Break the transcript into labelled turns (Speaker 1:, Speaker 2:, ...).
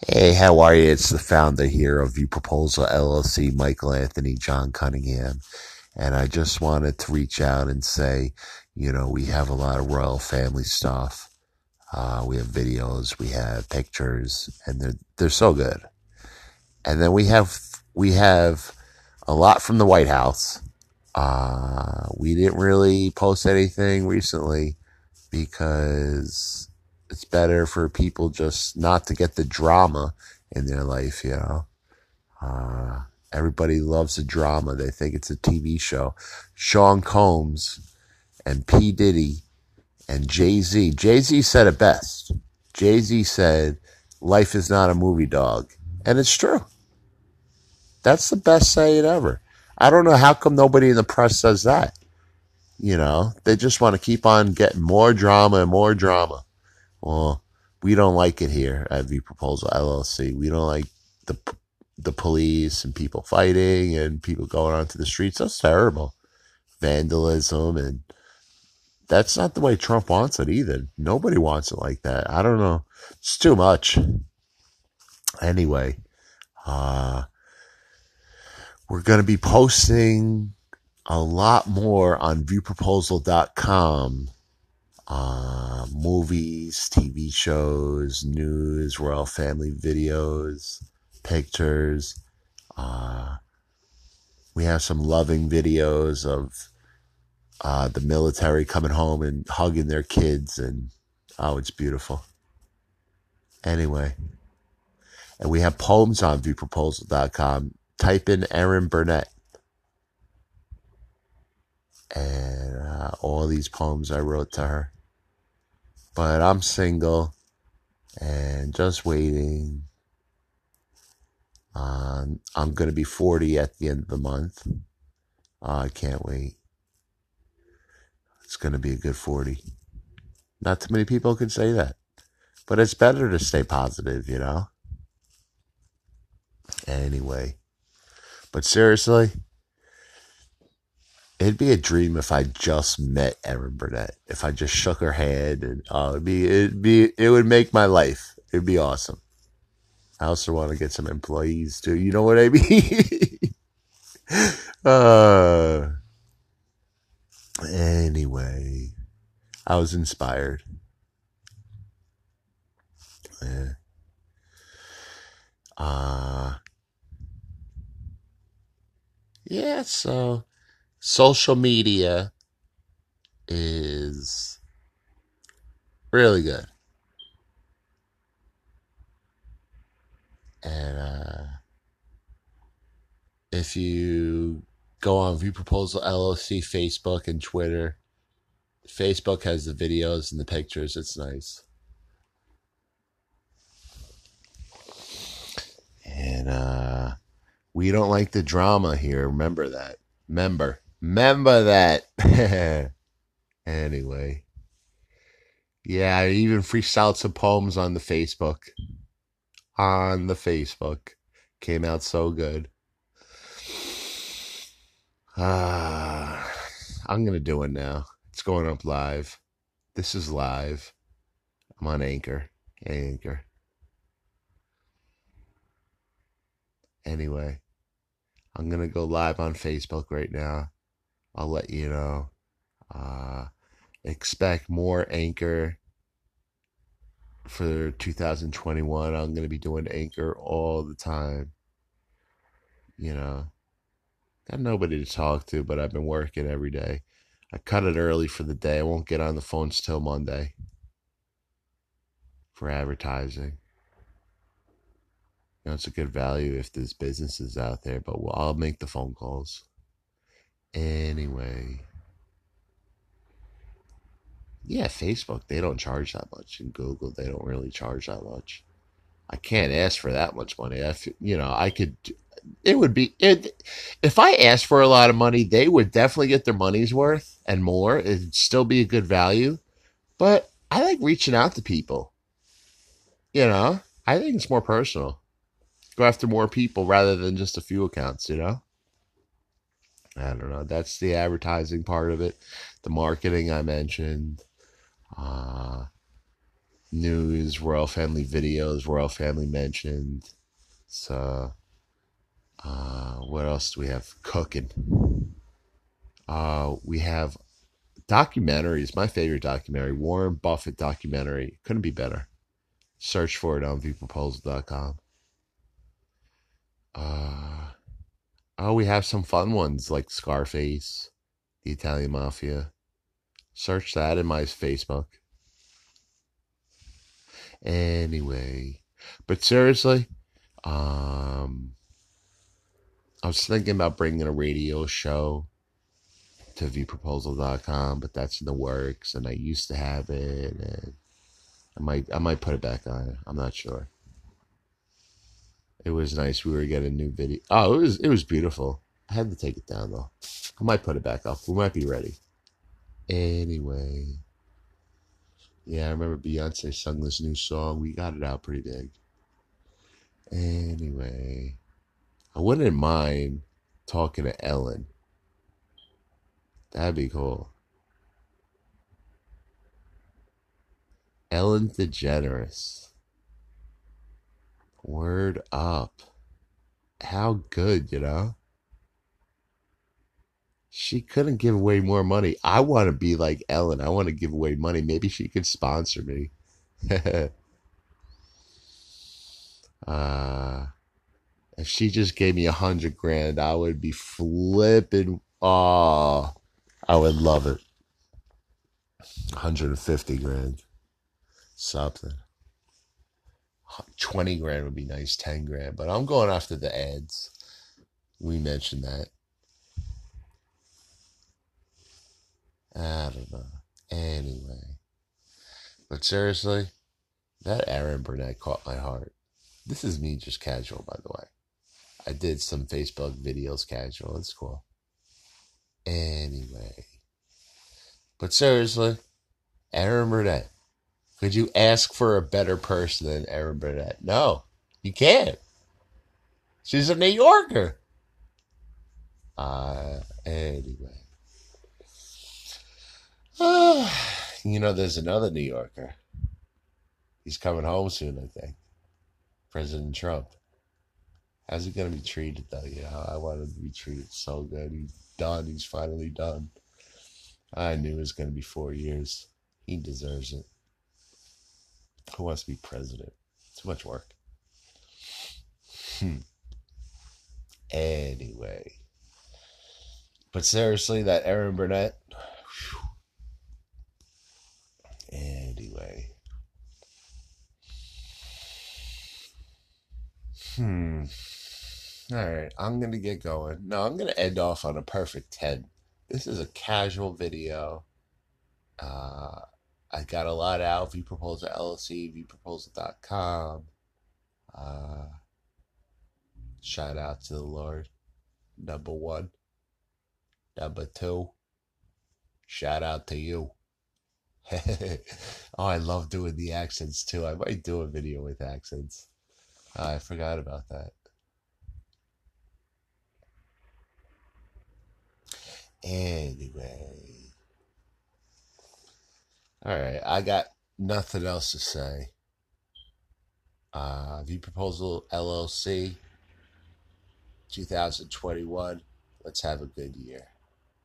Speaker 1: Hey, how are you? It's the founder here of View Proposal LLC, Michael Anthony John Cunningham. And I just wanted to reach out and say, you know, we have a lot of royal family stuff. Uh, we have videos, we have pictures, and they're they're so good. And then we have we have a lot from the White House. Uh, we didn't really post anything recently because it's better for people just not to get the drama in their life, you know. Uh, everybody loves the drama. They think it's a TV show. Sean Combs and P. Diddy and Jay Z. Jay Z said it best. Jay Z said, Life is not a movie dog. And it's true. That's the best saying ever. I don't know how come nobody in the press says that. You know, they just want to keep on getting more drama and more drama. Well, we don't like it here at View Proposal LLC. We don't like the the police and people fighting and people going onto the streets. That's terrible. Vandalism and that's not the way Trump wants it either. Nobody wants it like that. I don't know. It's too much. Anyway, uh, we're going to be posting a lot more on viewproposal.com uh, movies, TV shows, news, royal family videos, pictures. Uh, we have some loving videos of uh, the military coming home and hugging their kids, and oh, it's beautiful. Anyway, and we have poems on viewproposal.com. Type in Erin Burnett. And uh, all these poems I wrote to her. But I'm single and just waiting. Um, I'm going to be 40 at the end of the month. Oh, I can't wait. It's going to be a good 40. Not too many people can say that. But it's better to stay positive, you know? Anyway. But seriously, It'd be a dream if I just met Erin Burnett. If I just shook her hand and uh, it'd be it'd be it would make my life. It'd be awesome. I also want to get some employees too. You know what I mean? uh, anyway, I was inspired. Yeah. Uh, yeah, so social media is really good. And uh, if you go on View Proposal LLC Facebook and Twitter, Facebook has the videos and the pictures. It's nice. And uh, we don't like the drama here. Remember that. Remember. Remember that. anyway. Yeah, I even freestyled some poems on the Facebook. On the Facebook. Came out so good. Ah, I'm going to do it now. It's going up live. This is live. I'm on Anchor. Anchor. Anyway, I'm going to go live on Facebook right now. I'll let you know. Uh, expect more Anchor for 2021. I'm going to be doing Anchor all the time. You know, got nobody to talk to, but I've been working every day. I cut it early for the day. I won't get on the phones till Monday for advertising. You know, it's a good value if there's businesses out there, but I'll make the phone calls. Anyway. Yeah, Facebook, they don't charge that much. And Google, they don't really charge that much. I can't ask for that much money. I, you know, I could, it would be, it, if I asked for a lot of money, they would definitely get their money's worth and more. It'd still be a good value. But I like reaching out to people. You know, I think it's more personal. Go after more people rather than just a few accounts, you know? I don't know. That's the advertising part of it. The marketing I mentioned. Uh, news, royal family videos, royal family mentioned. So, uh, what else do we have cooking? Uh, we have documentaries. My favorite documentary, Warren Buffett documentary. Couldn't be better. Search for it on viewproposal.com. Uh, oh, we have some fun ones like Scarface, the Italian Mafia. Search that in my Facebook. Anyway, but seriously, um, I was thinking about bringing a radio show to viewproposal.com, but that's in the works, and I used to have it, and I might I might put it back on. I'm not sure. It was nice. We were getting new video. Oh, it was it was beautiful. I had to take it down though. I might put it back up. We might be ready. Anyway, yeah, I remember Beyonce sung this new song. We got it out pretty big. Anyway, I wouldn't mind talking to Ellen. That'd be cool. Ellen DeGeneres. Word up. How good, you know? She couldn't give away more money. I want to be like Ellen. I want to give away money. Maybe she could sponsor me. uh, if she just gave me a hundred grand, I would be flipping. Oh, I would love it. 150 grand. Something. 20 grand would be nice, 10 grand. But I'm going after the ads. We mentioned that. I don't know. Anyway. But seriously, that Erin Burnett caught my heart. This is me just casual, by the way. I did some Facebook videos casual. It's cool. Anyway. But seriously, Erin Burnett. Could you ask for a better person than Erin Burnett? No, you can't. She's a New Yorker. Uh, anyway. Uh, you know, there's another New Yorker. He's coming home soon, I think. President Trump. How's he going to be treated, though? You know, I want him to be treated so good. He's done. He's finally done. I knew it was going to be four years. He deserves it. Who wants to be president? Too much work. Hmm. Anyway. But seriously, that Erin Burnett, Anyway. Hmm. All right, I'm going to get going. No, I'm going to end off on a perfect 10. This is a casual video. Uh, I got a lot out. Proposal LLC, vproposal.com. Uh, shout out to the Lord. Number one. Number two. Shout out to you. oh, I love doing the accents too. I might do a video with accents. Uh, I forgot about that. Anyway. All right, I got nothing else to say. Uh, View Proposal LLC 2021. Let's have a good year.